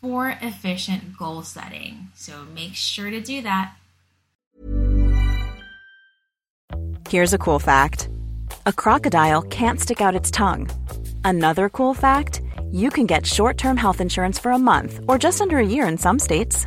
for efficient goal setting. So make sure to do that. Here's a cool fact a crocodile can't stick out its tongue. Another cool fact you can get short term health insurance for a month or just under a year in some states.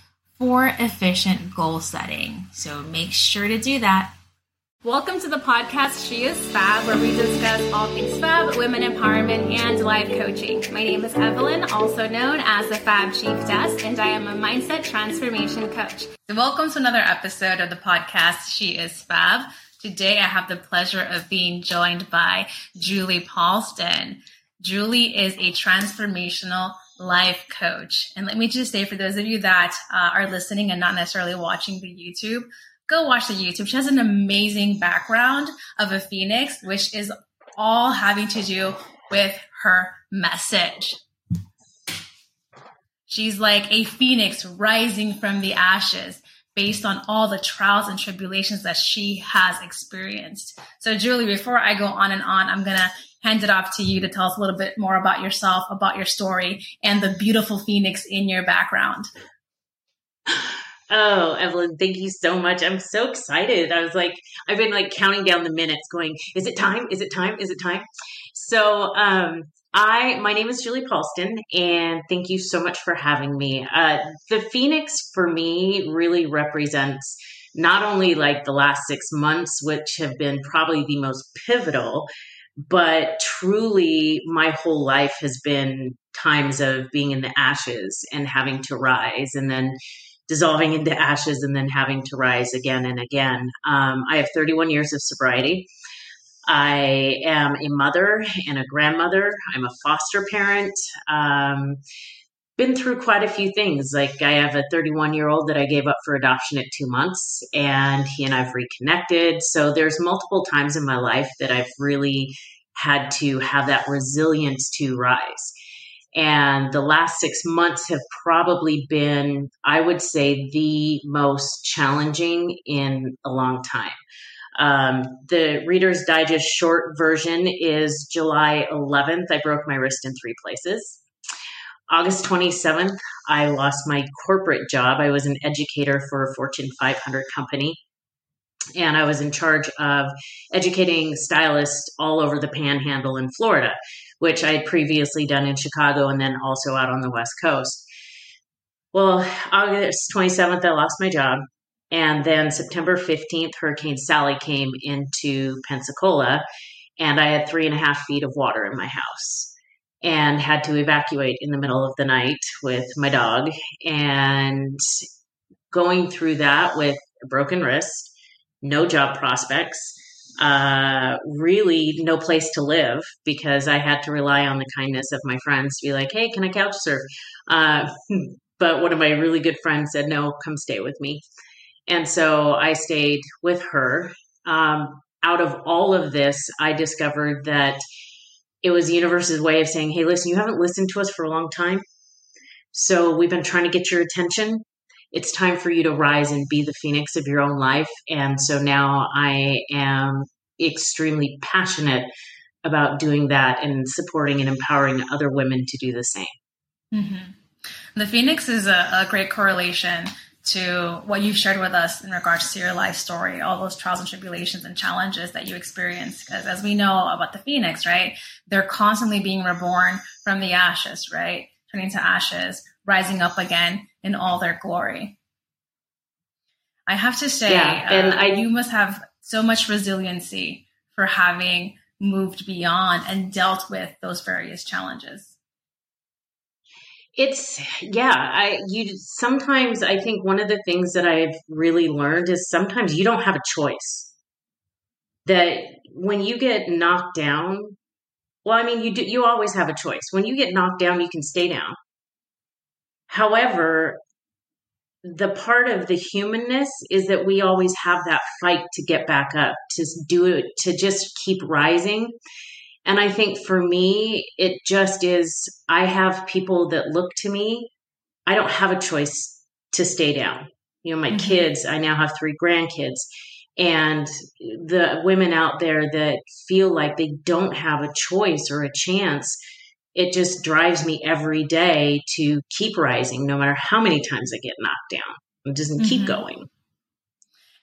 for efficient goal setting. So make sure to do that. Welcome to the podcast She is Fab, where we discuss all things fab, women empowerment, and life coaching. My name is Evelyn, also known as the Fab Chief Desk, and I am a mindset transformation coach. So welcome to another episode of the podcast She is Fab. Today I have the pleasure of being joined by Julie Paulston. Julie is a transformational life coach. And let me just say for those of you that uh, are listening and not necessarily watching the YouTube, go watch the YouTube. She has an amazing background of a phoenix, which is all having to do with her message. She's like a phoenix rising from the ashes based on all the trials and tribulations that she has experienced. So, Julie, before I go on and on, I'm going to hand it off to you to tell us a little bit more about yourself, about your story, and the beautiful phoenix in your background. Oh, Evelyn, thank you so much. I'm so excited. I was like, I've been like counting down the minutes, going, is it time? Is it time? Is it time? So, um, I my name is Julie Paulston, and thank you so much for having me. Uh, the Phoenix for me really represents not only like the last six months, which have been probably the most pivotal, but truly my whole life has been times of being in the ashes and having to rise, and then dissolving into ashes and then having to rise again and again. Um, I have 31 years of sobriety. I am a mother and a grandmother. I'm a foster parent. Um, been through quite a few things. Like I have a 31 year old that I gave up for adoption at two months, and he and I've reconnected. So there's multiple times in my life that I've really had to have that resilience to rise. And the last six months have probably been, I would say, the most challenging in a long time. Um, the Reader's Digest short version is July 11th. I broke my wrist in three places. August 27th, I lost my corporate job. I was an educator for a Fortune 500 company. and I was in charge of educating stylists all over the panhandle in Florida, which I had previously done in Chicago and then also out on the West Coast. Well, August 27th, I lost my job. And then September 15th, Hurricane Sally came into Pensacola, and I had three and a half feet of water in my house and had to evacuate in the middle of the night with my dog. And going through that with a broken wrist, no job prospects, uh, really no place to live because I had to rely on the kindness of my friends to be like, hey, can I couch surf? Uh, but one of my really good friends said, no, come stay with me. And so I stayed with her. Um, out of all of this, I discovered that it was the universe's way of saying, hey, listen, you haven't listened to us for a long time. So we've been trying to get your attention it's time for you to rise and be the phoenix of your own life. And so now I am extremely passionate about doing that and supporting and empowering other women to do the same. Mm-hmm. The phoenix is a, a great correlation to what you've shared with us in regards to your life story, all those trials and tribulations and challenges that you experienced. Because as we know about the phoenix, right, they're constantly being reborn from the ashes, right, turning to ashes, rising up again in all their glory. I have to say, yeah, and uh, I, you must have so much resiliency for having moved beyond and dealt with those various challenges. It's yeah, I you sometimes I think one of the things that I've really learned is sometimes you don't have a choice. That when you get knocked down, well, I mean, you do, you always have a choice. When you get knocked down, you can stay down. However, the part of the humanness is that we always have that fight to get back up, to do it, to just keep rising. And I think for me, it just is I have people that look to me. I don't have a choice to stay down. You know, my mm-hmm. kids, I now have three grandkids. And the women out there that feel like they don't have a choice or a chance it just drives me every day to keep rising no matter how many times I get knocked down. It doesn't mm-hmm. keep going.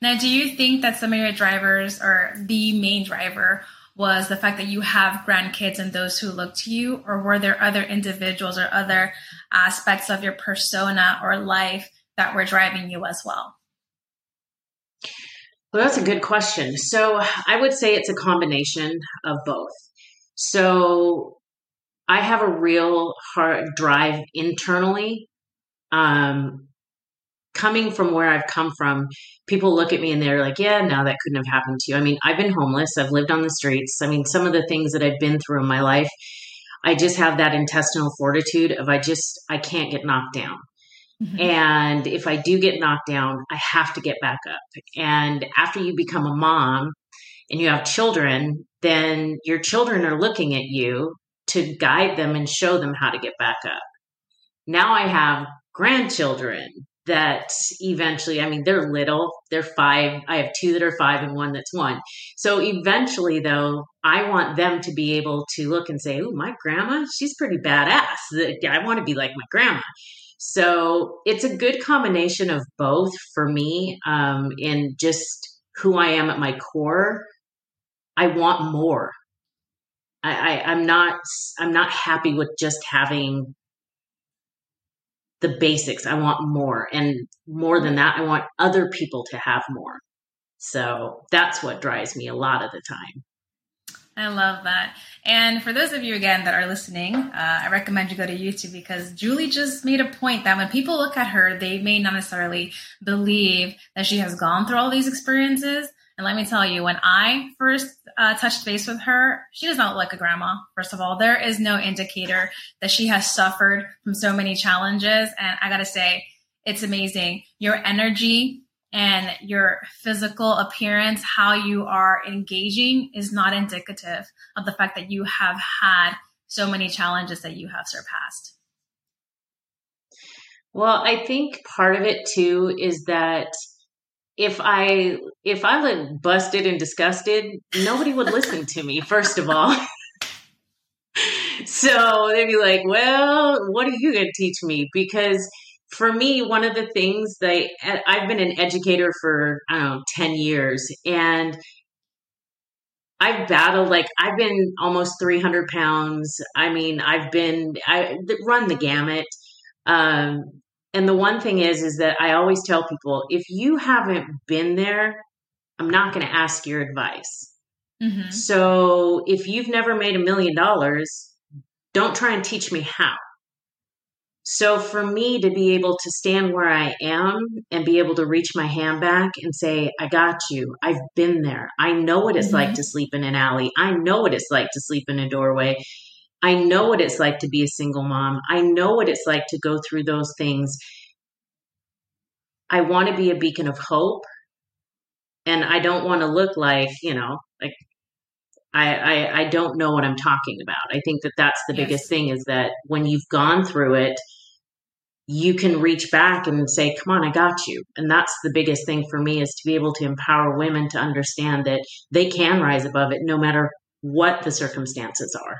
Now, do you think that some of your drivers or the main driver was the fact that you have grandkids and those who look to you, or were there other individuals or other aspects of your persona or life that were driving you as well? Well, that's a good question. So I would say it's a combination of both. So I have a real hard drive internally. Um, coming from where I've come from, people look at me and they're like, yeah, no, that couldn't have happened to you. I mean, I've been homeless, I've lived on the streets. I mean, some of the things that I've been through in my life, I just have that intestinal fortitude of I just, I can't get knocked down. Mm-hmm. And if I do get knocked down, I have to get back up. And after you become a mom and you have children, then your children are looking at you to guide them and show them how to get back up. Now I have grandchildren that eventually, I mean, they're little, they're five. I have two that are five and one that's one. So eventually, though, I want them to be able to look and say, Oh, my grandma, she's pretty badass. I want to be like my grandma. So it's a good combination of both for me um, in just who I am at my core. I want more. I, I I'm not I'm not happy with just having the basics. I want more. And more than that, I want other people to have more. So that's what drives me a lot of the time. I love that. And for those of you again that are listening, uh, I recommend you go to YouTube because Julie just made a point that when people look at her, they may not necessarily believe that she has gone through all these experiences, and let me tell you, when I first uh, touched base with her, she does not look like a grandma. First of all, there is no indicator that she has suffered from so many challenges. And I got to say, it's amazing. Your energy and your physical appearance, how you are engaging, is not indicative of the fact that you have had so many challenges that you have surpassed. Well, I think part of it too is that if I if I look busted and disgusted, nobody would listen to me. First of all, so they'd be like, "Well, what are you going to teach me?" Because for me, one of the things that I've been an educator for, I don't know, 10 years and I've battled like I've been almost 300 pounds. I mean, I've been, I run the gamut. Um, and the one thing is, is that I always tell people if you haven't been there, I'm not going to ask your advice. Mm-hmm. So if you've never made a million dollars, don't try and teach me how. So for me to be able to stand where I am and be able to reach my hand back and say, I got you. I've been there. I know what it's mm-hmm. like to sleep in an alley. I know what it's like to sleep in a doorway. I know what it's like to be a single mom. I know what it's like to go through those things. I want to be a beacon of hope. And I don't want to look like, you know, like I, I, I don't know what I'm talking about. I think that that's the yes. biggest thing is that when you've gone through it, you can reach back and say, come on, I got you. And that's the biggest thing for me is to be able to empower women to understand that they can rise above it no matter what the circumstances are.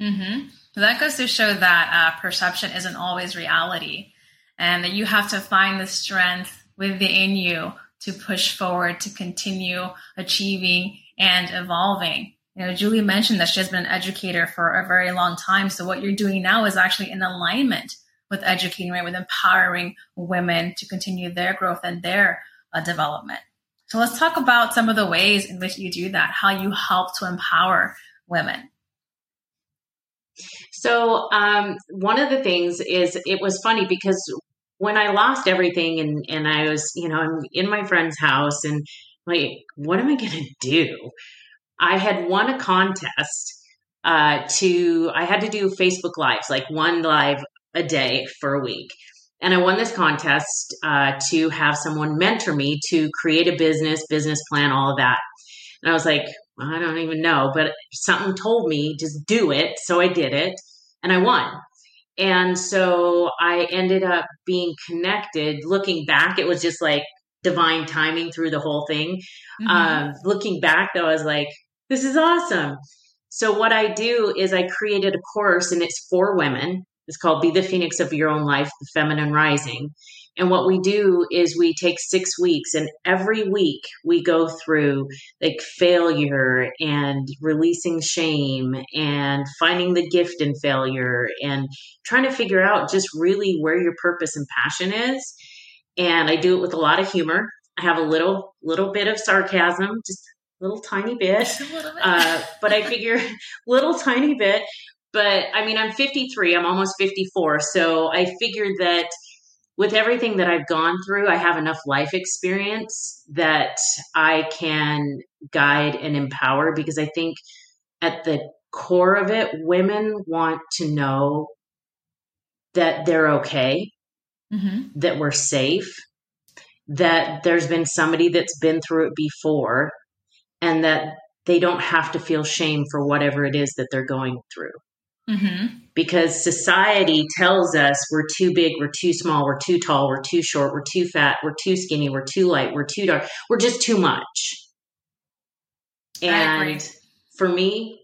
Mm-hmm. That goes to show that uh, perception isn't always reality and that you have to find the strength within you to push forward, to continue achieving and evolving. You know, Julie mentioned that she has been an educator for a very long time. So what you're doing now is actually in alignment with educating, right, with empowering women to continue their growth and their uh, development. So let's talk about some of the ways in which you do that, how you help to empower women. So um, one of the things is it was funny because when I lost everything and and I was you know I'm in my friend's house and like what am I gonna do? I had won a contest uh, to I had to do Facebook lives like one live a day for a week. And I won this contest uh, to have someone mentor me to create a business, business plan, all of that. And I was like, I don't even know, but something told me just do it. So I did it and I won. And so I ended up being connected. Looking back, it was just like divine timing through the whole thing. Mm-hmm. Um, looking back, though, I was like, this is awesome. So what I do is I created a course and it's for women it's called Be the Phoenix of Your Own Life, the Feminine Rising. And what we do is we take six weeks, and every week we go through like failure and releasing shame and finding the gift in failure and trying to figure out just really where your purpose and passion is. And I do it with a lot of humor. I have a little little bit of sarcasm, just a little tiny bit, little bit. Uh, but I figure little tiny bit but I mean, I'm 53, I'm almost 54. So I figured that with everything that I've gone through, I have enough life experience that I can guide and empower because I think at the core of it, women want to know that they're okay, mm-hmm. that we're safe, that there's been somebody that's been through it before, and that they don't have to feel shame for whatever it is that they're going through. Mm-hmm. Because society tells us we're too big, we're too small, we're too tall, we're too short, we're too fat, we're too skinny, we're too light, we're too dark, we're just too much. And for me,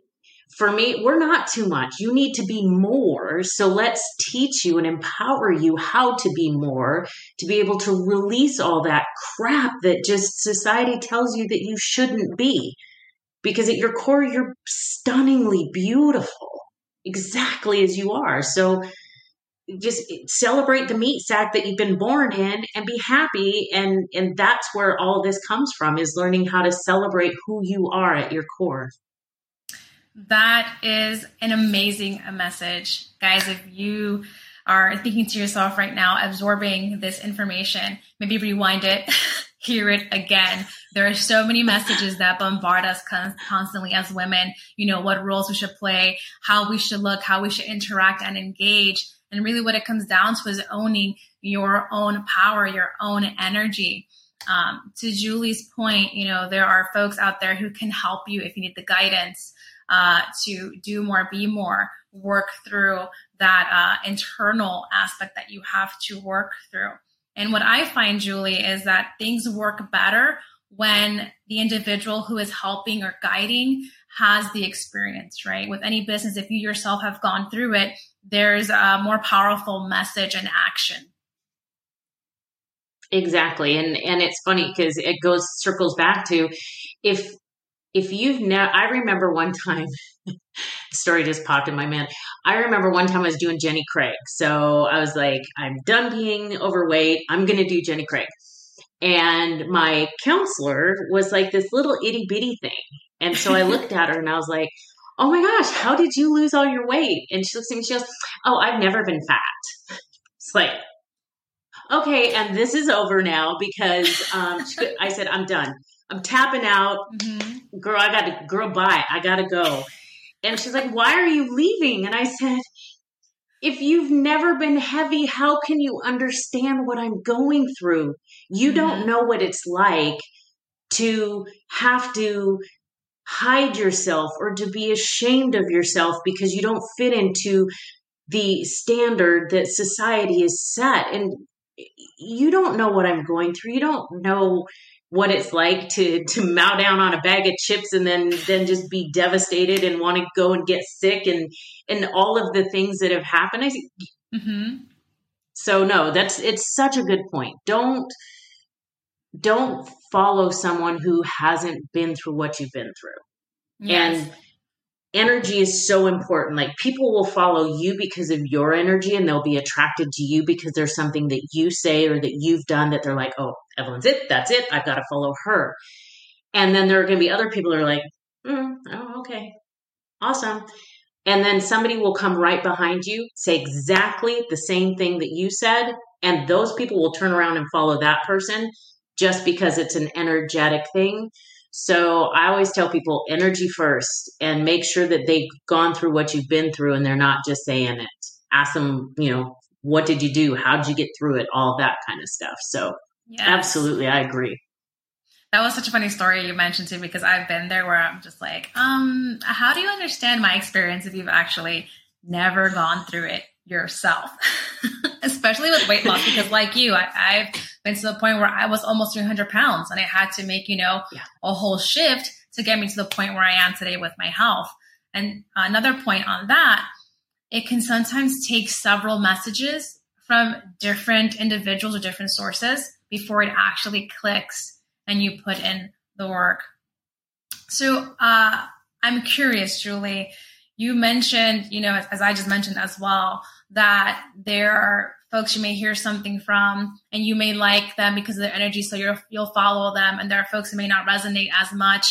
for me, we're not too much. You need to be more. So let's teach you and empower you how to be more, to be able to release all that crap that just society tells you that you shouldn't be. Because at your core, you're stunningly beautiful exactly as you are. So just celebrate the meat sack that you've been born in and be happy. And and that's where all this comes from is learning how to celebrate who you are at your core. That is an amazing message. Guys if you are thinking to yourself right now absorbing this information maybe rewind it hear it again. There are so many messages that bombard us con- constantly as women, you know, what roles we should play, how we should look, how we should interact and engage. And really what it comes down to is owning your own power, your own energy. Um, to Julie's point, you know, there are folks out there who can help you if you need the guidance uh, to do more, be more, work through that uh, internal aspect that you have to work through. And what I find, Julie, is that things work better when the individual who is helping or guiding has the experience, right? With any business, if you yourself have gone through it, there's a more powerful message and action. Exactly. And and it's funny because it goes circles back to if if you've never I remember one time story just popped in my mind. I remember one time I was doing Jenny Craig. So I was like, I'm done being overweight. I'm gonna do Jenny Craig. And my counselor was like this little itty bitty thing. And so I looked at her and I was like, Oh my gosh, how did you lose all your weight? And she looks at me, she goes, Oh, I've never been fat. It's like, okay, and this is over now because um, I said, I'm done. I'm tapping out. Mm-hmm. Girl, I got to, girl, bye. I got to go. And she's like, why are you leaving? And I said, if you've never been heavy, how can you understand what I'm going through? You mm-hmm. don't know what it's like to have to hide yourself or to be ashamed of yourself because you don't fit into the standard that society is set. And you don't know what I'm going through. You don't know what it's like to to mow down on a bag of chips and then then just be devastated and want to go and get sick and and all of the things that have happened. I mm-hmm. So no, that's it's such a good point. Don't don't follow someone who hasn't been through what you've been through. Yes. And energy is so important. Like people will follow you because of your energy and they'll be attracted to you because there's something that you say or that you've done that they're like, oh, Evelyn's it. That's it. I've got to follow her. And then there are going to be other people who are like, mm, oh, okay. Awesome. And then somebody will come right behind you, say exactly the same thing that you said. And those people will turn around and follow that person just because it's an energetic thing. So I always tell people energy first and make sure that they've gone through what you've been through and they're not just saying it. Ask them, you know, what did you do? How did you get through it? All that kind of stuff. So yes. absolutely, I agree. That was such a funny story you mentioned too, because I've been there where I'm just like, um, how do you understand my experience if you've actually never gone through it yourself? Especially with weight loss, because like you, I, I've been to the point where I was almost 300 pounds and I had to make, you know, yeah. a whole shift to get me to the point where I am today with my health. And another point on that, it can sometimes take several messages from different individuals or different sources before it actually clicks and you put in the work. So uh, I'm curious, Julie. You mentioned, you know, as I just mentioned as well, that there are folks you may hear something from and you may like them because of their energy so you will follow them. And there are folks who may not resonate as much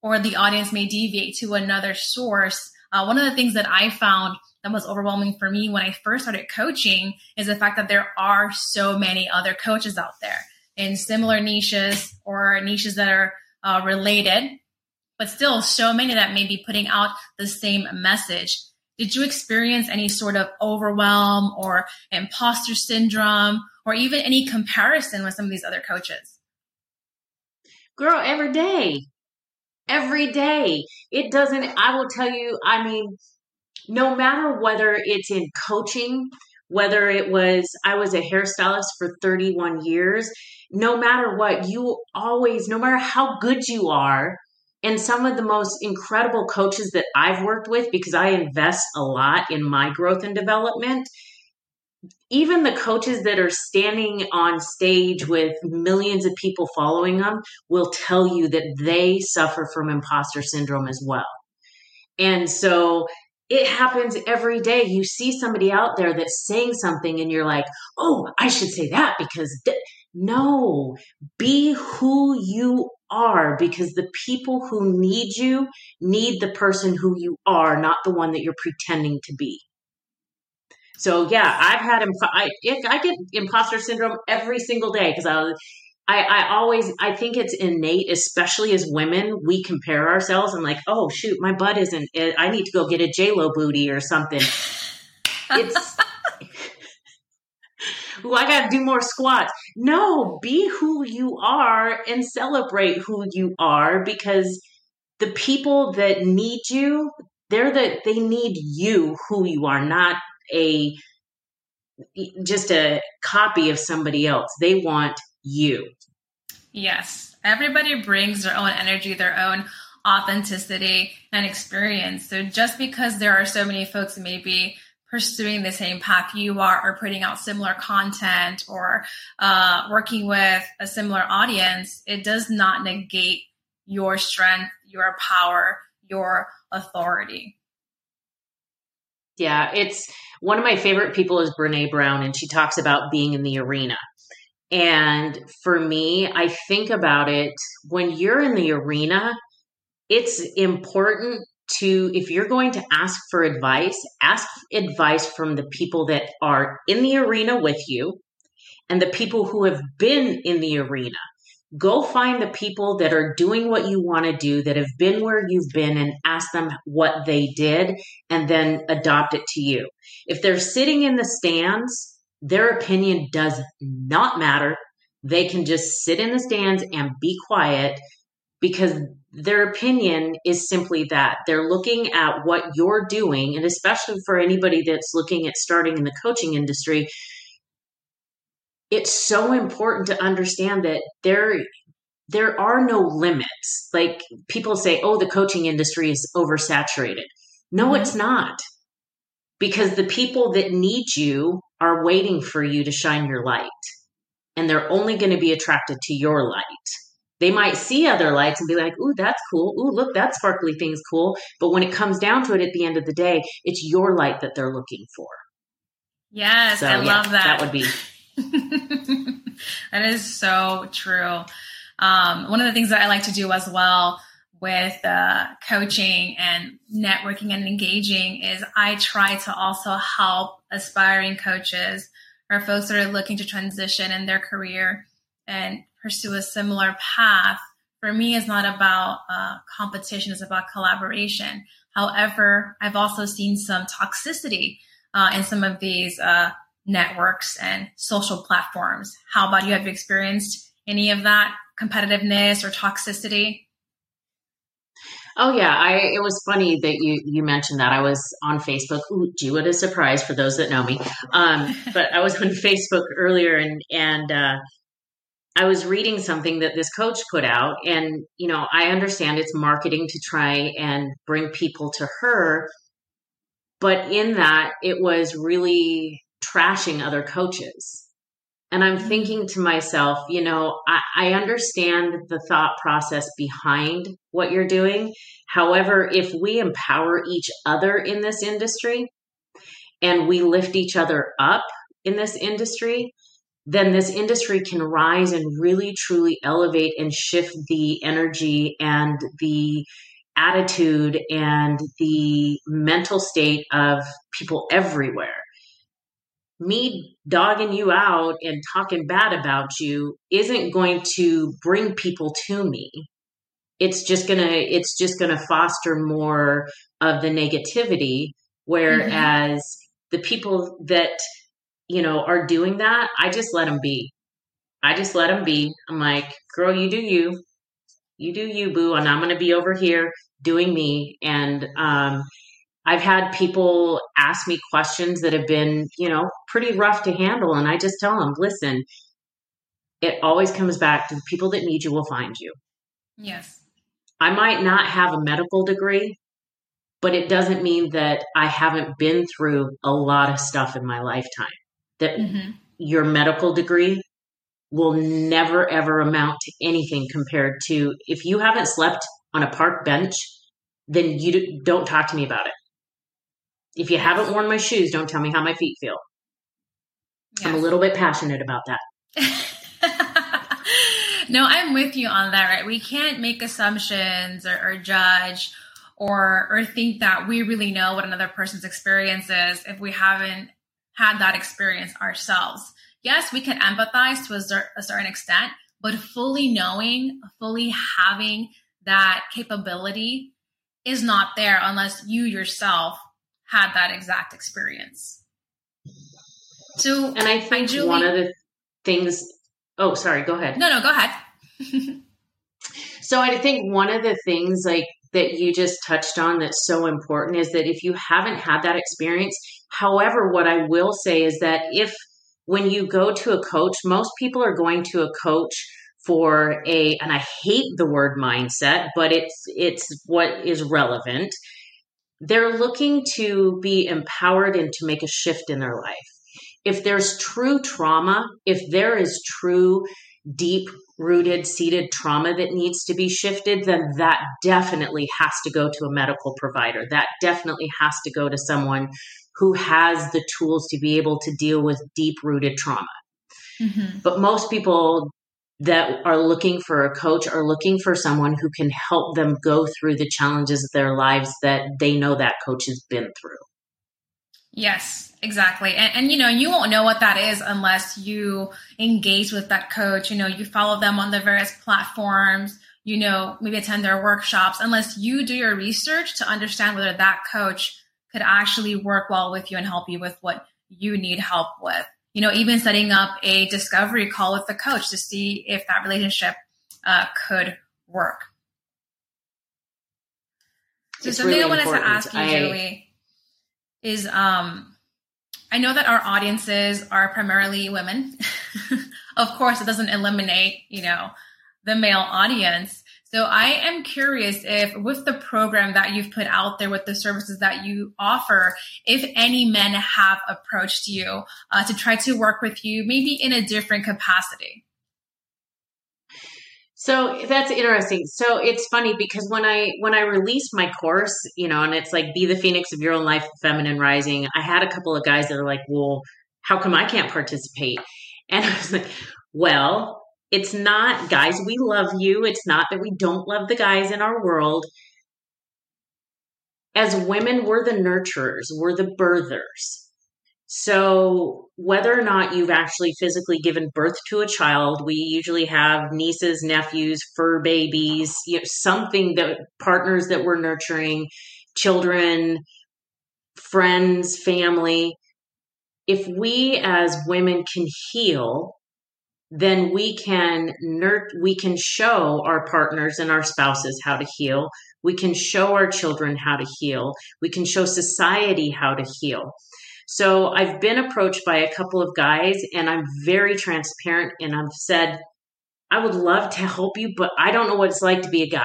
or the audience may deviate to another source. Uh, one of the things that i found that was overwhelming for me when i first started coaching is the fact that there are so many other coaches out there in similar niches or niches that are uh, related but still so many that may be putting out the same message did you experience any sort of overwhelm or imposter syndrome or even any comparison with some of these other coaches? Girl, every day. Every day. It doesn't, I will tell you, I mean, no matter whether it's in coaching, whether it was, I was a hairstylist for 31 years, no matter what, you always, no matter how good you are, and some of the most incredible coaches that I've worked with because I invest a lot in my growth and development. Even the coaches that are standing on stage with millions of people following them will tell you that they suffer from imposter syndrome as well. And so it happens every day. You see somebody out there that's saying something and you're like, oh, I should say that because th-. No, be who you are because the people who need you need the person who you are, not the one that you're pretending to be. So yeah, I've had I, I get imposter syndrome every single day because I, I I always I think it's innate, especially as women. We compare ourselves. I'm like, oh shoot, my butt isn't. I need to go get a J Lo booty or something. It's Ooh, I got to do more squats. No, be who you are and celebrate who you are because the people that need you, they're the they need you who you are, not a just a copy of somebody else. They want you. Yes. Everybody brings their own energy, their own authenticity and experience. So just because there are so many folks maybe pursuing the same path you are or putting out similar content or uh, working with a similar audience, it does not negate your strength, your power, your authority. Yeah, it's one of my favorite people is Brene Brown, and she talks about being in the arena. And for me, I think about it when you're in the arena, it's important to, if you're going to ask for advice, ask advice from the people that are in the arena with you and the people who have been in the arena. Go find the people that are doing what you want to do, that have been where you've been, and ask them what they did, and then adopt it to you. If they're sitting in the stands, their opinion does not matter. They can just sit in the stands and be quiet because their opinion is simply that. They're looking at what you're doing and especially for anybody that's looking at starting in the coaching industry it's so important to understand that there there are no limits. Like people say oh the coaching industry is oversaturated. No mm-hmm. it's not. Because the people that need you are waiting for you to shine your light and they're only going to be attracted to your light they might see other lights and be like, ooh, that's cool. Ooh, look, that sparkly thing's cool. But when it comes down to it at the end of the day, it's your light that they're looking for. Yes, so, I yeah, love that. That would be. that is so true. Um, one of the things that I like to do as well with uh, coaching and networking and engaging is I try to also help aspiring coaches or folks that are looking to transition in their career and pursue a similar path for me is not about uh, competition it's about collaboration however i've also seen some toxicity uh, in some of these uh, networks and social platforms how about you have you experienced any of that competitiveness or toxicity Oh yeah, I it was funny that you you mentioned that. I was on Facebook. Ooh, gee, what a surprise for those that know me. Um, but I was on Facebook earlier, and and uh, I was reading something that this coach put out, and you know, I understand it's marketing to try and bring people to her, but in that, it was really trashing other coaches. And I'm mm-hmm. thinking to myself, you know, I, I understand the thought process behind what you're doing. However, if we empower each other in this industry and we lift each other up in this industry, then this industry can rise and really truly elevate and shift the energy and the attitude and the mental state of people everywhere. Me dogging you out and talking bad about you isn't going to bring people to me. It's just gonna it's just gonna foster more of the negativity. Whereas mm-hmm. the people that you know, are doing that, I just let them be. I just let them be. I'm like, girl, you do you. You do you, boo. And I'm going to be over here doing me. And um, I've had people ask me questions that have been, you know, pretty rough to handle. And I just tell them, listen, it always comes back to the people that need you will find you. Yes. I might not have a medical degree, but it doesn't mean that I haven't been through a lot of stuff in my lifetime that mm-hmm. your medical degree will never ever amount to anything compared to if you haven't slept on a park bench, then you don't talk to me about it. If you haven't worn my shoes, don't tell me how my feet feel. Yes. I'm a little bit passionate about that. no, I'm with you on that, right? We can't make assumptions or, or judge or or think that we really know what another person's experience is if we haven't had that experience ourselves. Yes, we can empathize to a, certain extent, but fully knowing, fully having that capability is not there unless you yourself had that exact experience. So, and I think Julie, one of the things, oh, sorry, go ahead. No, no, go ahead. so, I think one of the things like that you just touched on that's so important is that if you haven't had that experience, However, what I will say is that if when you go to a coach, most people are going to a coach for a and I hate the word mindset, but it's it's what is relevant. they're looking to be empowered and to make a shift in their life. If there's true trauma, if there is true deep rooted, seated trauma that needs to be shifted, then that definitely has to go to a medical provider. That definitely has to go to someone who has the tools to be able to deal with deep rooted trauma. Mm-hmm. But most people that are looking for a coach are looking for someone who can help them go through the challenges of their lives that they know that coach has been through. Yes, exactly. And, and, you know, you won't know what that is unless you engage with that coach. You know, you follow them on the various platforms, you know, maybe attend their workshops, unless you do your research to understand whether that coach could actually work well with you and help you with what you need help with. You know, even setting up a discovery call with the coach to see if that relationship uh, could work. So it's something really I wanted important. to ask you, I, Julie is um, I know that our audiences are primarily women. of course, it doesn't eliminate, you know, the male audience. So I am curious if with the program that you've put out there with the services that you offer, if any men have approached you uh, to try to work with you, maybe in a different capacity. So that's interesting. So it's funny because when I when I released my course, you know, and it's like be the phoenix of your own life, feminine rising. I had a couple of guys that are like, "Well, how come I can't participate?" And I was like, "Well, it's not guys, we love you. It's not that we don't love the guys in our world. As women, we're the nurturers, we're the birthers. So, whether or not you've actually physically given birth to a child, we usually have nieces, nephews, fur babies, you know, something that partners that we're nurturing, children, friends, family. If we as women can heal, then we can nurt we can show our partners and our spouses how to heal. We can show our children how to heal. We can show society how to heal. So I've been approached by a couple of guys and I'm very transparent and I've said, I would love to help you, but I don't know what it's like to be a guy.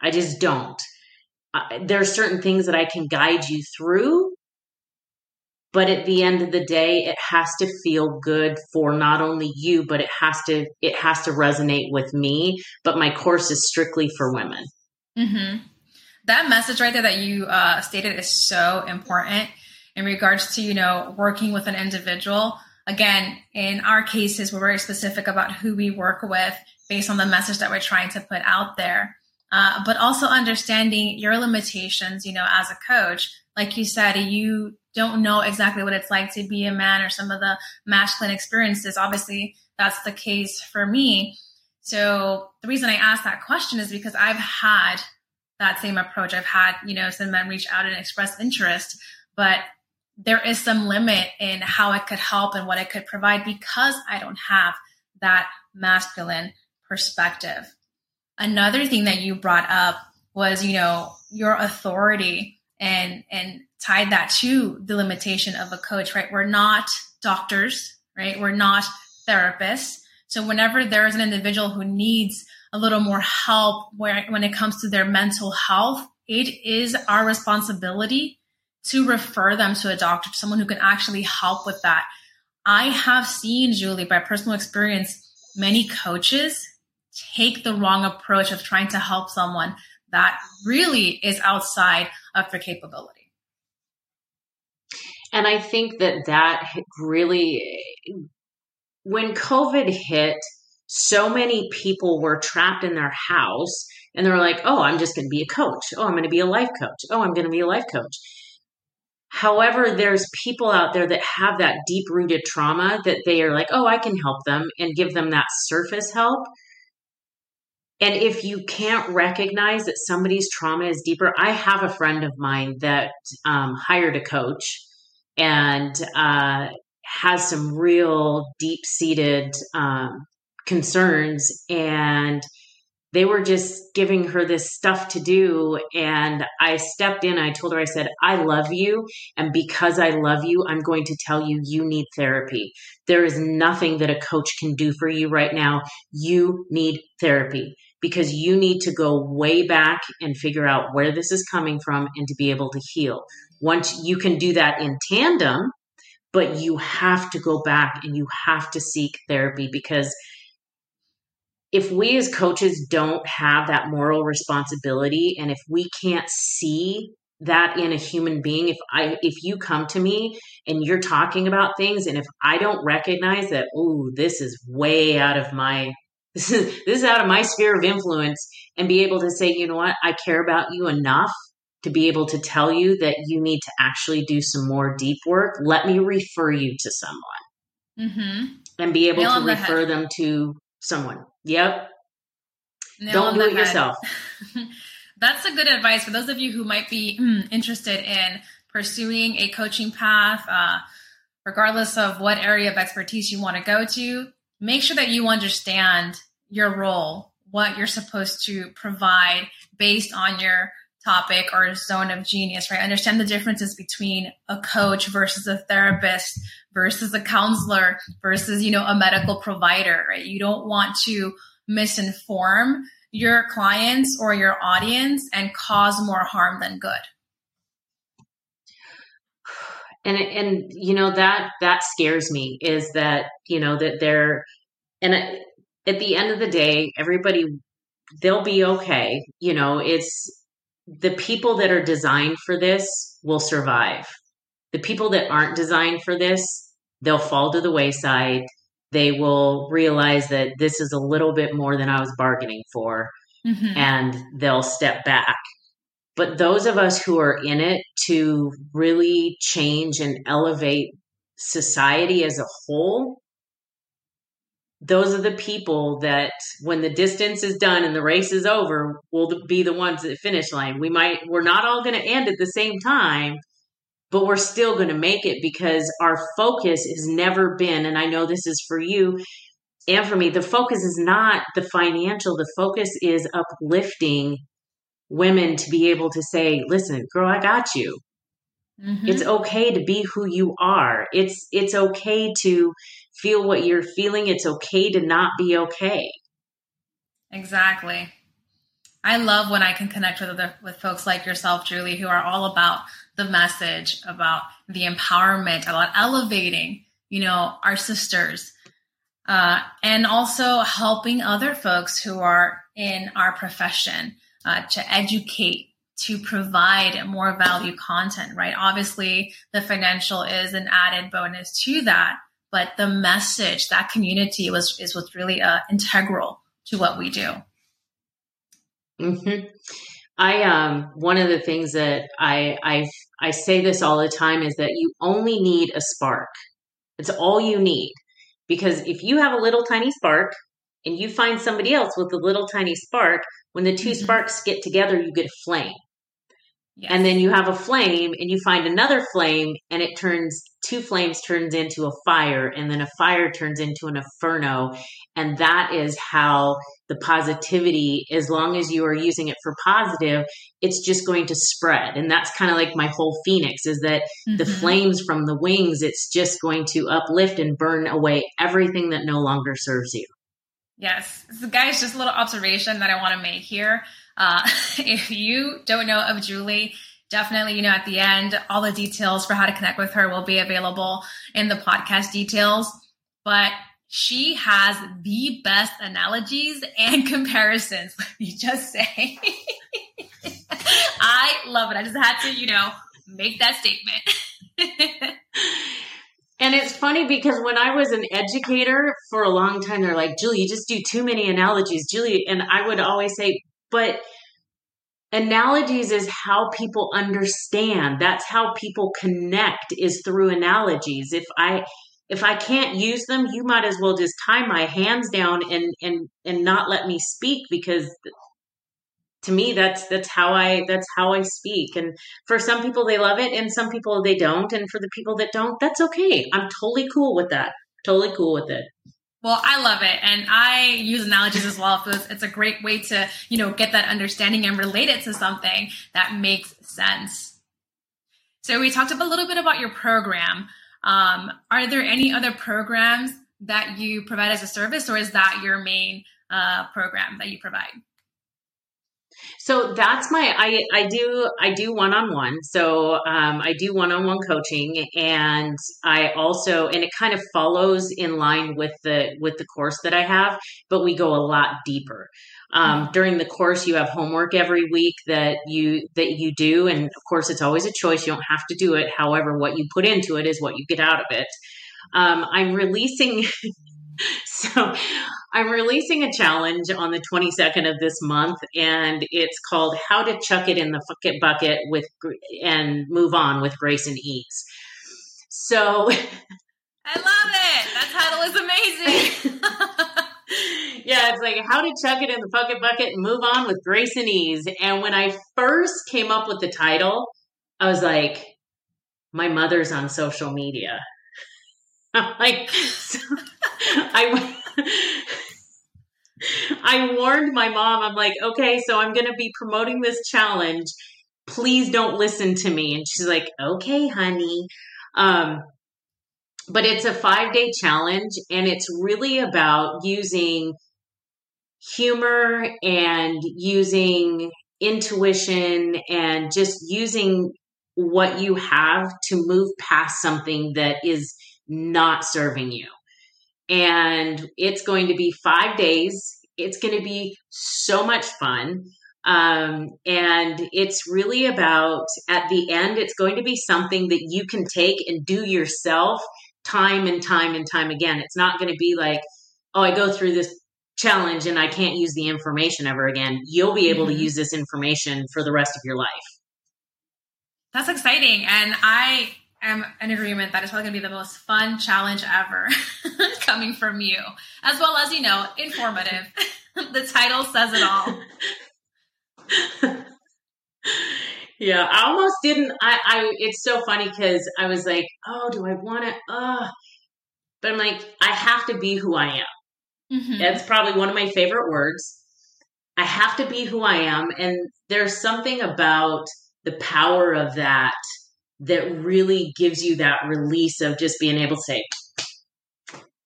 I just don't. Uh, there are certain things that I can guide you through, but at the end of the day, it has to feel good for not only you, but it has to it has to resonate with me. But my course is strictly for women. Mm-hmm. That message right there that you uh, stated is so important in regards to, you know, working with an individual. Again, in our cases, we're very specific about who we work with based on the message that we're trying to put out there. Uh, but also understanding your limitations, you know, as a coach. Like you said, you don't know exactly what it's like to be a man or some of the masculine experiences. Obviously, that's the case for me. So the reason I asked that question is because I've had that same approach. I've had, you know, some men reach out and express interest, but there is some limit in how it could help and what it could provide because I don't have that masculine perspective. Another thing that you brought up was, you know, your authority and and tied that to the limitation of a coach, right? We're not doctors, right? We're not therapists. So whenever there is an individual who needs a little more help where, when it comes to their mental health, it is our responsibility to refer them to a doctor, to someone who can actually help with that. I have seen, Julie, by personal experience, many coaches take the wrong approach of trying to help someone that really is outside of their capability. And I think that that really, when COVID hit, so many people were trapped in their house and they're like, oh, I'm just going to be a coach. Oh, I'm going to be a life coach. Oh, I'm going to be a life coach. However, there's people out there that have that deep rooted trauma that they are like, oh, I can help them and give them that surface help. And if you can't recognize that somebody's trauma is deeper, I have a friend of mine that um, hired a coach and uh, has some real deep seated um, concerns. And they were just giving her this stuff to do. And I stepped in. I told her, I said, I love you. And because I love you, I'm going to tell you, you need therapy. There is nothing that a coach can do for you right now. You need therapy because you need to go way back and figure out where this is coming from and to be able to heal. Once you can do that in tandem, but you have to go back and you have to seek therapy because if we as coaches don't have that moral responsibility and if we can't see that in a human being if i if you come to me and you're talking about things and if i don't recognize that oh this is way out of my this is this is out of my sphere of influence and be able to say you know what? I care about you enough to be able to tell you that you need to actually do some more deep work. Let me refer you to someone. Mm-hmm. and be able Nail to refer the them to someone. Yep. Nail don't do it head. yourself. That's a good advice for those of you who might be mm, interested in pursuing a coaching path, uh, regardless of what area of expertise you want to go to. Make sure that you understand your role, what you're supposed to provide based on your topic or zone of genius, right? Understand the differences between a coach versus a therapist versus a counselor versus, you know, a medical provider, right? You don't want to misinform your clients or your audience and cause more harm than good and and you know that that scares me is that you know that they're and at the end of the day everybody they'll be okay you know it's the people that are designed for this will survive the people that aren't designed for this they'll fall to the wayside they will realize that this is a little bit more than I was bargaining for mm-hmm. and they'll step back. But those of us who are in it to really change and elevate society as a whole, those are the people that when the distance is done and the race is over will be the ones at the finish line. We might, we're not all going to end at the same time, but we're still going to make it because our focus has never been, and I know this is for you and for me, the focus is not the financial, the focus is uplifting women to be able to say, listen, girl, I got you. Mm-hmm. It's okay to be who you are. It's it's okay to feel what you're feeling. It's okay to not be okay. Exactly. I love when I can connect with other, with folks like yourself, Julie, who are all about the message, about the empowerment, about elevating, you know, our sisters, uh, and also helping other folks who are in our profession uh, to educate, to provide more value content. Right? Obviously, the financial is an added bonus to that, but the message, that community, was is what's really uh, integral to what we do. Mm-hmm. I um one of the things that I I I say this all the time is that you only need a spark. It's all you need. Because if you have a little tiny spark and you find somebody else with a little tiny spark, when the 2 mm-hmm. sparks get together, you get a flame. Yes. And then you have a flame and you find another flame and it turns two flames turns into a fire and then a fire turns into an inferno and that is how the positivity as long as you are using it for positive it's just going to spread and that's kind of like my whole phoenix is that mm-hmm. the flames from the wings it's just going to uplift and burn away everything that no longer serves you yes so guys just a little observation that i want to make here uh, if you don't know of julie definitely, you know, at the end, all the details for how to connect with her will be available in the podcast details. But she has the best analogies and comparisons. Me just say. I love it. I just had to, you know, make that statement. And it's funny because when I was an educator for a long time, they're like, Julie, you just do too many analogies, Julie. And I would always say, but analogies is how people understand that's how people connect is through analogies if i if i can't use them you might as well just tie my hands down and and and not let me speak because to me that's that's how i that's how i speak and for some people they love it and some people they don't and for the people that don't that's okay i'm totally cool with that totally cool with it well, I love it. And I use analogies as well. It's, a great way to, you know, get that understanding and relate it to something that makes sense. So we talked a little bit about your program. Um, are there any other programs that you provide as a service or is that your main uh, program that you provide? So that's my I I do I do one on one. So um, I do one on one coaching, and I also and it kind of follows in line with the with the course that I have, but we go a lot deeper. Um, mm-hmm. during the course, you have homework every week that you that you do, and of course, it's always a choice. You don't have to do it. However, what you put into it is what you get out of it. Um, I'm releasing. so I'm releasing a challenge on the 22nd of this month, and it's called "How to Chuck It in the Fucket Bucket with and Move On with Grace and Ease." So, I love it. That title is amazing. yeah, it's like how to chuck it in the bucket bucket and move on with grace and ease. And when I first came up with the title, I was like, my mother's on social media. I'm like, so I. I warned my mom, I'm like, okay, so I'm going to be promoting this challenge. Please don't listen to me. And she's like, okay, honey. Um, but it's a five day challenge and it's really about using humor and using intuition and just using what you have to move past something that is not serving you. And it's going to be five days. It's going to be so much fun. Um, and it's really about at the end, it's going to be something that you can take and do yourself time and time and time again. It's not going to be like, oh, I go through this challenge and I can't use the information ever again. You'll be able mm-hmm. to use this information for the rest of your life. That's exciting. And I am in agreement that it's probably going to be the most fun challenge ever coming from you, as well as, you know, informative. the title says it all. yeah, I almost didn't. I, I it's so funny because I was like, oh, do I want to? Uh, but I'm like, I have to be who I am. Mm-hmm. That's probably one of my favorite words. I have to be who I am. And there's something about the power of that that really gives you that release of just being able to say,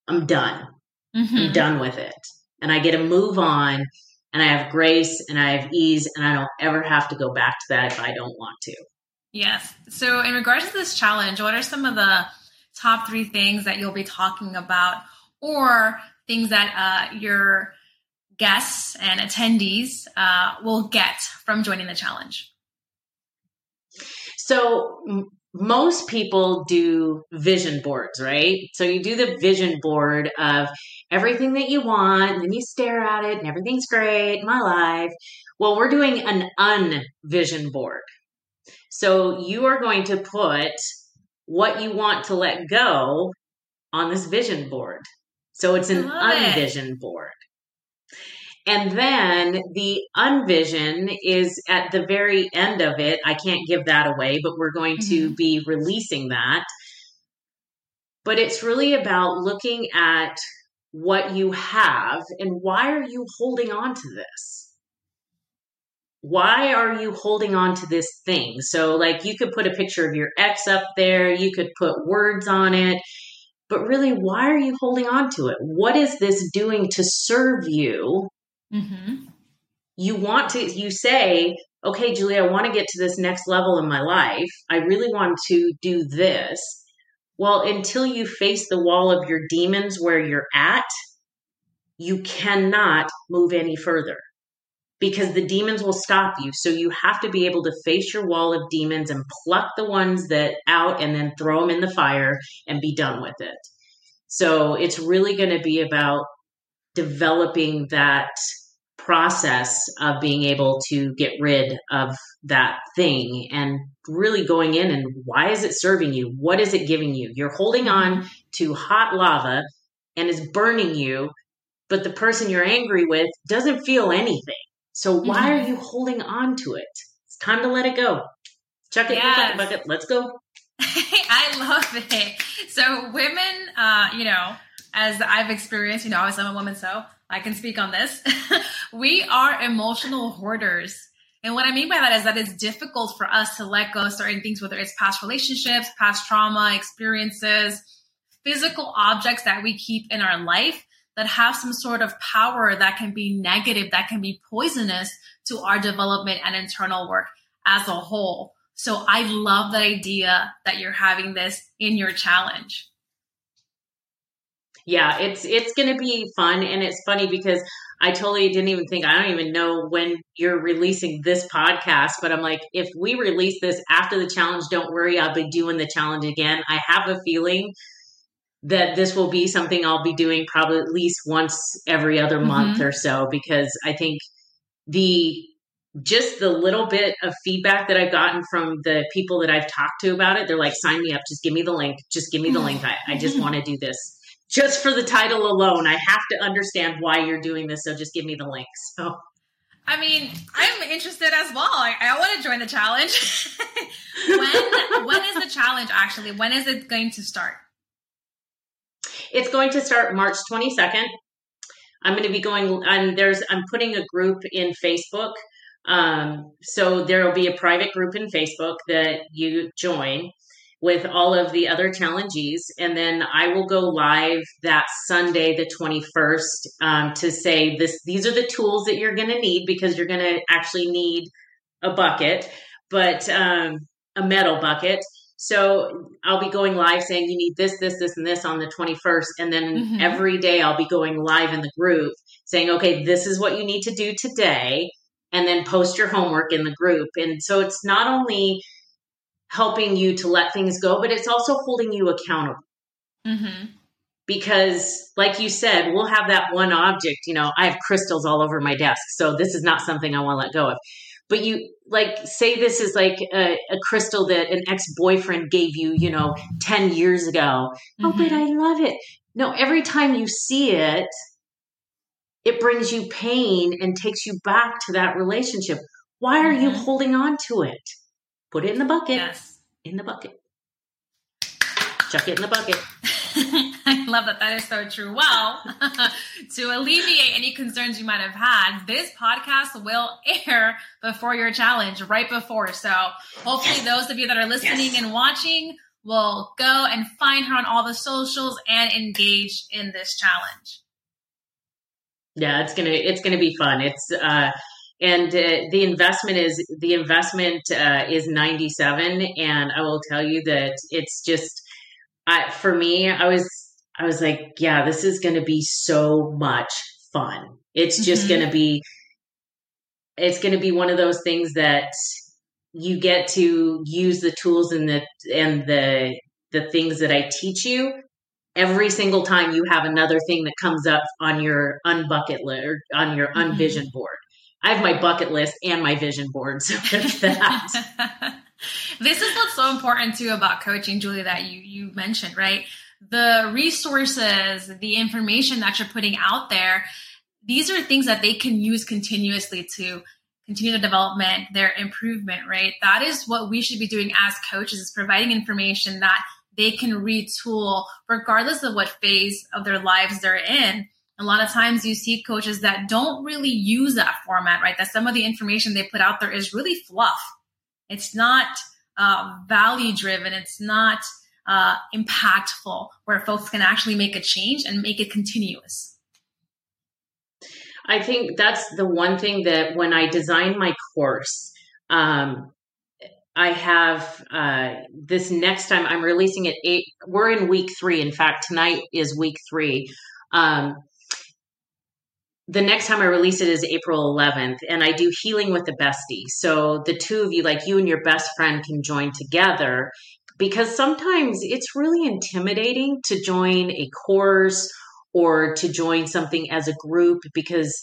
I'm done. Mm-hmm. I'm done with it. And I get to move on and I have grace and I have ease and I don't ever have to go back to that if I don't want to. Yes. So, in regards to this challenge, what are some of the top three things that you'll be talking about or things that uh, your guests and attendees uh, will get from joining the challenge? So, m- most people do vision boards, right? So, you do the vision board of everything that you want, and then you stare at it, and everything's great, my life. Well, we're doing an unvision board. So, you are going to put what you want to let go on this vision board. So it's an unvision it. board. And then the unvision is at the very end of it. I can't give that away, but we're going mm-hmm. to be releasing that. But it's really about looking at what you have and why are you holding on to this? Why are you holding on to this thing? So, like, you could put a picture of your ex up there, you could put words on it, but really, why are you holding on to it? What is this doing to serve you? Mm-hmm. You want to, you say, okay, Julie, I want to get to this next level in my life. I really want to do this. Well, until you face the wall of your demons where you're at, you cannot move any further because the demons will stop you. So you have to be able to face your wall of demons and pluck the ones that out and then throw them in the fire and be done with it. So it's really going to be about developing that process of being able to get rid of that thing and really going in and why is it serving you? What is it giving you? You're holding on to hot lava and it's burning you, but the person you're angry with doesn't feel anything. So why mm-hmm. are you holding on to it? It's time to let it go. Chuck it yes. in the bucket. Let's go. I love it. So women, uh, you know, as I've experienced, you know, obviously I'm a woman, so I can speak on this. we are emotional hoarders. And what I mean by that is that it's difficult for us to let go of certain things, whether it's past relationships, past trauma, experiences, physical objects that we keep in our life that have some sort of power that can be negative, that can be poisonous to our development and internal work as a whole. So I love the idea that you're having this in your challenge. Yeah, it's it's going to be fun and it's funny because I totally didn't even think I don't even know when you're releasing this podcast, but I'm like if we release this after the challenge, don't worry, I'll be doing the challenge again. I have a feeling that this will be something I'll be doing probably at least once every other month mm-hmm. or so because I think the just the little bit of feedback that I've gotten from the people that I've talked to about it, they're like, sign me up. Just give me the link. Just give me the link. I, I just want to do this. Just for the title alone, I have to understand why you're doing this. So just give me the link. So. I mean, I'm interested as well. I, I want to join the challenge. when when is the challenge actually? When is it going to start? It's going to start March 22nd. I'm going to be going and there's I'm putting a group in Facebook um, so there will be a private group in Facebook that you join with all of the other challengees. And then I will go live that Sunday, the 21st, um, to say this, these are the tools that you're going to need because you're going to actually need a bucket, but, um, a metal bucket. So I'll be going live saying you need this, this, this, and this on the 21st. And then mm-hmm. every day I'll be going live in the group saying, okay, this is what you need to do today and then post your homework in the group. And so it's not only helping you to let things go, but it's also holding you accountable. Mm-hmm. Because, like you said, we'll have that one object. You know, I have crystals all over my desk, so this is not something I want to let go of. But you, like, say this is like a, a crystal that an ex boyfriend gave you, you know, 10 years ago. Mm-hmm. Oh, but mm-hmm. I love it. No, every time you see it, it brings you pain and takes you back to that relationship. Why are mm-hmm. you holding on to it? Put it in the bucket. Yes. In the bucket. Chuck it in the bucket. I love that. That is so true. Well, to alleviate any concerns you might have had, this podcast will air before your challenge, right before. So hopefully, those of you that are listening yes. and watching will go and find her on all the socials and engage in this challenge. Yeah, it's gonna it's gonna be fun. It's uh, and uh, the investment is the investment uh, is ninety seven, and I will tell you that it's just I, for me. I was I was like, yeah, this is going to be so much fun. It's just mm-hmm. going to be it's going to be one of those things that you get to use the tools and the and the the things that I teach you every single time you have another thing that comes up on your unbucket list or on your mm-hmm. unvision board. I have my bucket list and my vision board. So that. this is what's so important too about coaching, Julie, that you you mentioned, right? The resources, the information that you're putting out there, these are things that they can use continuously to continue the development, their improvement, right? That is what we should be doing as coaches is providing information that they can retool regardless of what phase of their lives they're in. A lot of times you see coaches that don't really use that format, right? That some of the information they put out there is really fluff. It's not uh, value driven. It's not uh, impactful where folks can actually make a change and make it continuous. I think that's the one thing that when I designed my course, um, I have uh, this next time I'm releasing it. Eight, we're in week three. In fact, tonight is week three. Um, the next time I release it is April 11th, and I do healing with the bestie. So the two of you, like you and your best friend, can join together because sometimes it's really intimidating to join a course or to join something as a group because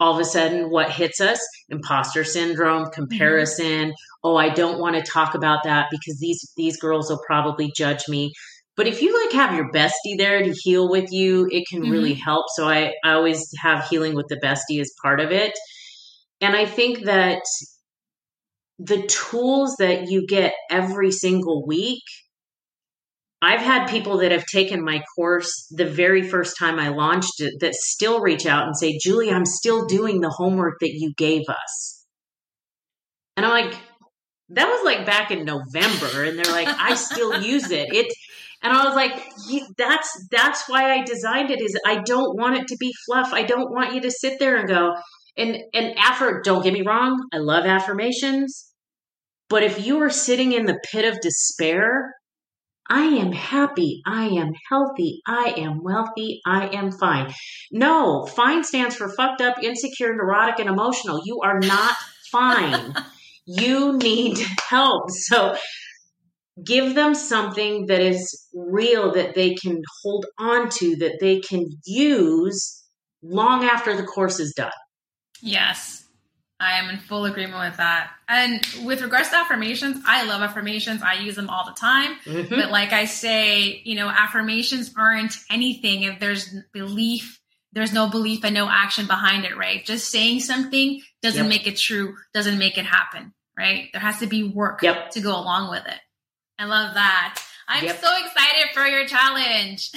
all of a sudden what hits us imposter syndrome mm-hmm. comparison mm-hmm. oh i don't want to talk about that because these these girls will probably judge me but if you like have your bestie there to heal with you it can mm-hmm. really help so I, I always have healing with the bestie as part of it and i think that the tools that you get every single week I've had people that have taken my course the very first time I launched it that still reach out and say, Julie, I'm still doing the homework that you gave us. And I'm like, that was like back in November. And they're like, I still use it. It, and I was like, that's, that's why I designed it is I don't want it to be fluff. I don't want you to sit there and go, and and after don't get me wrong, I love affirmations, but if you are sitting in the pit of despair, I am happy. I am healthy. I am wealthy. I am fine. No, fine stands for fucked up, insecure, neurotic, and emotional. You are not fine. you need help. So give them something that is real that they can hold on to, that they can use long after the course is done. Yes. I am in full agreement with that. And with regards to affirmations, I love affirmations. I use them all the time. Mm-hmm. But like I say, you know, affirmations aren't anything if there's belief, there's no belief and no action behind it, right? Just saying something doesn't yep. make it true, doesn't make it happen, right? There has to be work yep. to go along with it. I love that. I'm yep. so excited for your challenge.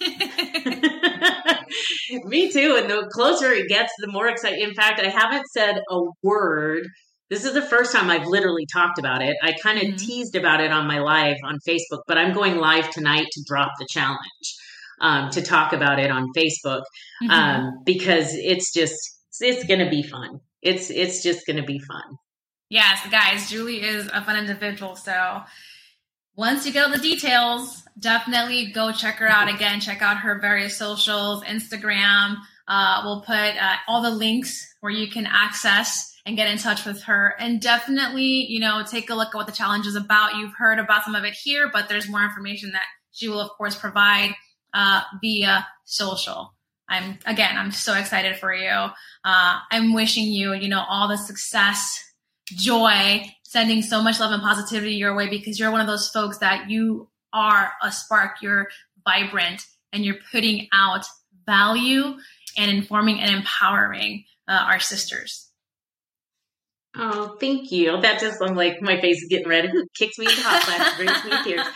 Me too. And the closer it gets, the more excited. In fact, I haven't said a word. This is the first time I've literally talked about it. I kind of mm-hmm. teased about it on my live on Facebook, but I'm going live tonight to drop the challenge. Um, to talk about it on Facebook mm-hmm. um, because it's just it's going to be fun. It's it's just going to be fun. Yes, guys, Julie is a fun individual. So once you get all the details, definitely go check her out again. Check out her various socials, Instagram. Uh, we'll put uh, all the links where you can access and get in touch with her. And definitely, you know, take a look at what the challenge is about. You've heard about some of it here, but there's more information that she will, of course, provide uh, via social. I'm again, I'm so excited for you. Uh, I'm wishing you, you know, all the success, joy, sending so much love and positivity your way because you're one of those folks that you are a spark, you're vibrant, and you're putting out value and informing and empowering uh, our sisters. Oh, thank you. That just, I'm like, my face is getting red. It Kicks me into hot flash, brings me tears.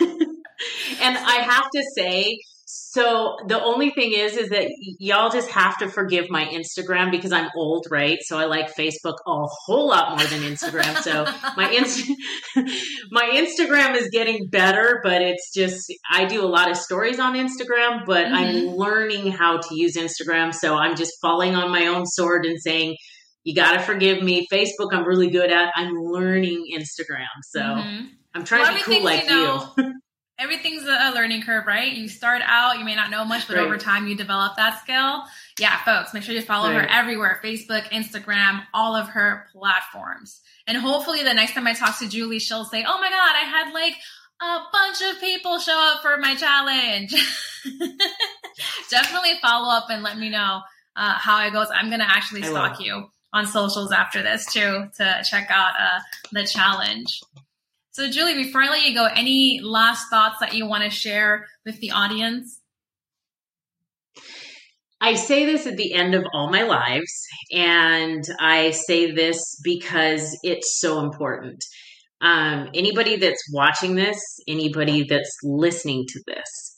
and I have to say, so the only thing is, is that y'all just have to forgive my Instagram because I'm old, right? So I like Facebook a whole lot more than Instagram. so my Inst- my Instagram is getting better, but it's just I do a lot of stories on Instagram, but mm-hmm. I'm learning how to use Instagram. So I'm just falling on my own sword and saying, you got to forgive me. Facebook, I'm really good at. I'm learning Instagram, so mm-hmm. I'm trying to be cool like you. Know- you everything's a learning curve, right? You start out, you may not know much, but right. over time you develop that skill. Yeah, folks, make sure you follow right. her everywhere Facebook, Instagram, all of her platforms. And hopefully the next time I talk to Julie, she'll say, Oh my God, I had like a bunch of people show up for my challenge. Definitely follow up and let me know uh, how it goes. I'm going to actually stalk you on socials after this too to check out uh, the challenge. So, Julie, before I let you go, any last thoughts that you want to share with the audience? I say this at the end of all my lives, and I say this because it's so important. Um, anybody that's watching this, anybody that's listening to this,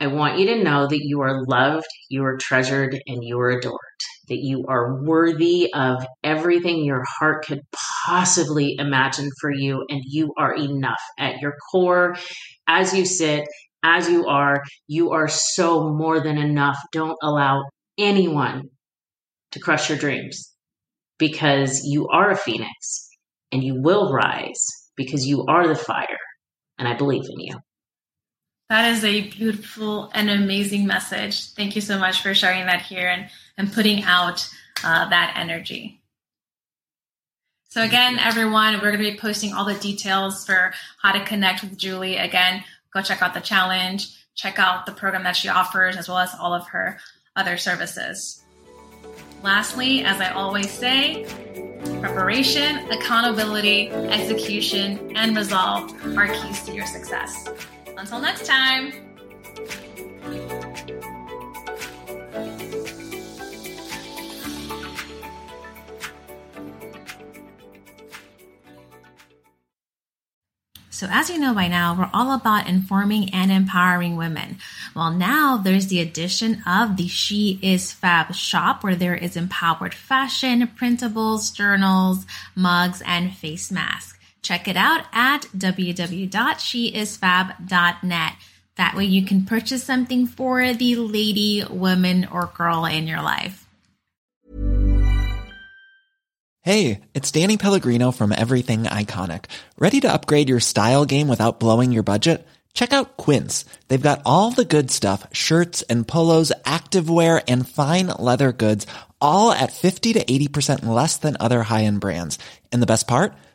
I want you to know that you are loved, you are treasured, and you are adored. That you are worthy of everything your heart could possibly imagine for you, and you are enough at your core as you sit, as you are. You are so more than enough. Don't allow anyone to crush your dreams because you are a phoenix and you will rise because you are the fire, and I believe in you. That is a beautiful and amazing message. Thank you so much for sharing that here and, and putting out uh, that energy. So again, everyone, we're going to be posting all the details for how to connect with Julie. Again, go check out the challenge, check out the program that she offers, as well as all of her other services. Lastly, as I always say, preparation, accountability, execution, and resolve are keys to your success. Until next time. So, as you know by now, we're all about informing and empowering women. Well, now there's the addition of the She Is Fab shop where there is empowered fashion, printables, journals, mugs, and face masks. Check it out at www.sheisfab.net. That way you can purchase something for the lady, woman, or girl in your life. Hey, it's Danny Pellegrino from Everything Iconic. Ready to upgrade your style game without blowing your budget? Check out Quince. They've got all the good stuff shirts and polos, activewear, and fine leather goods, all at 50 to 80% less than other high end brands. And the best part?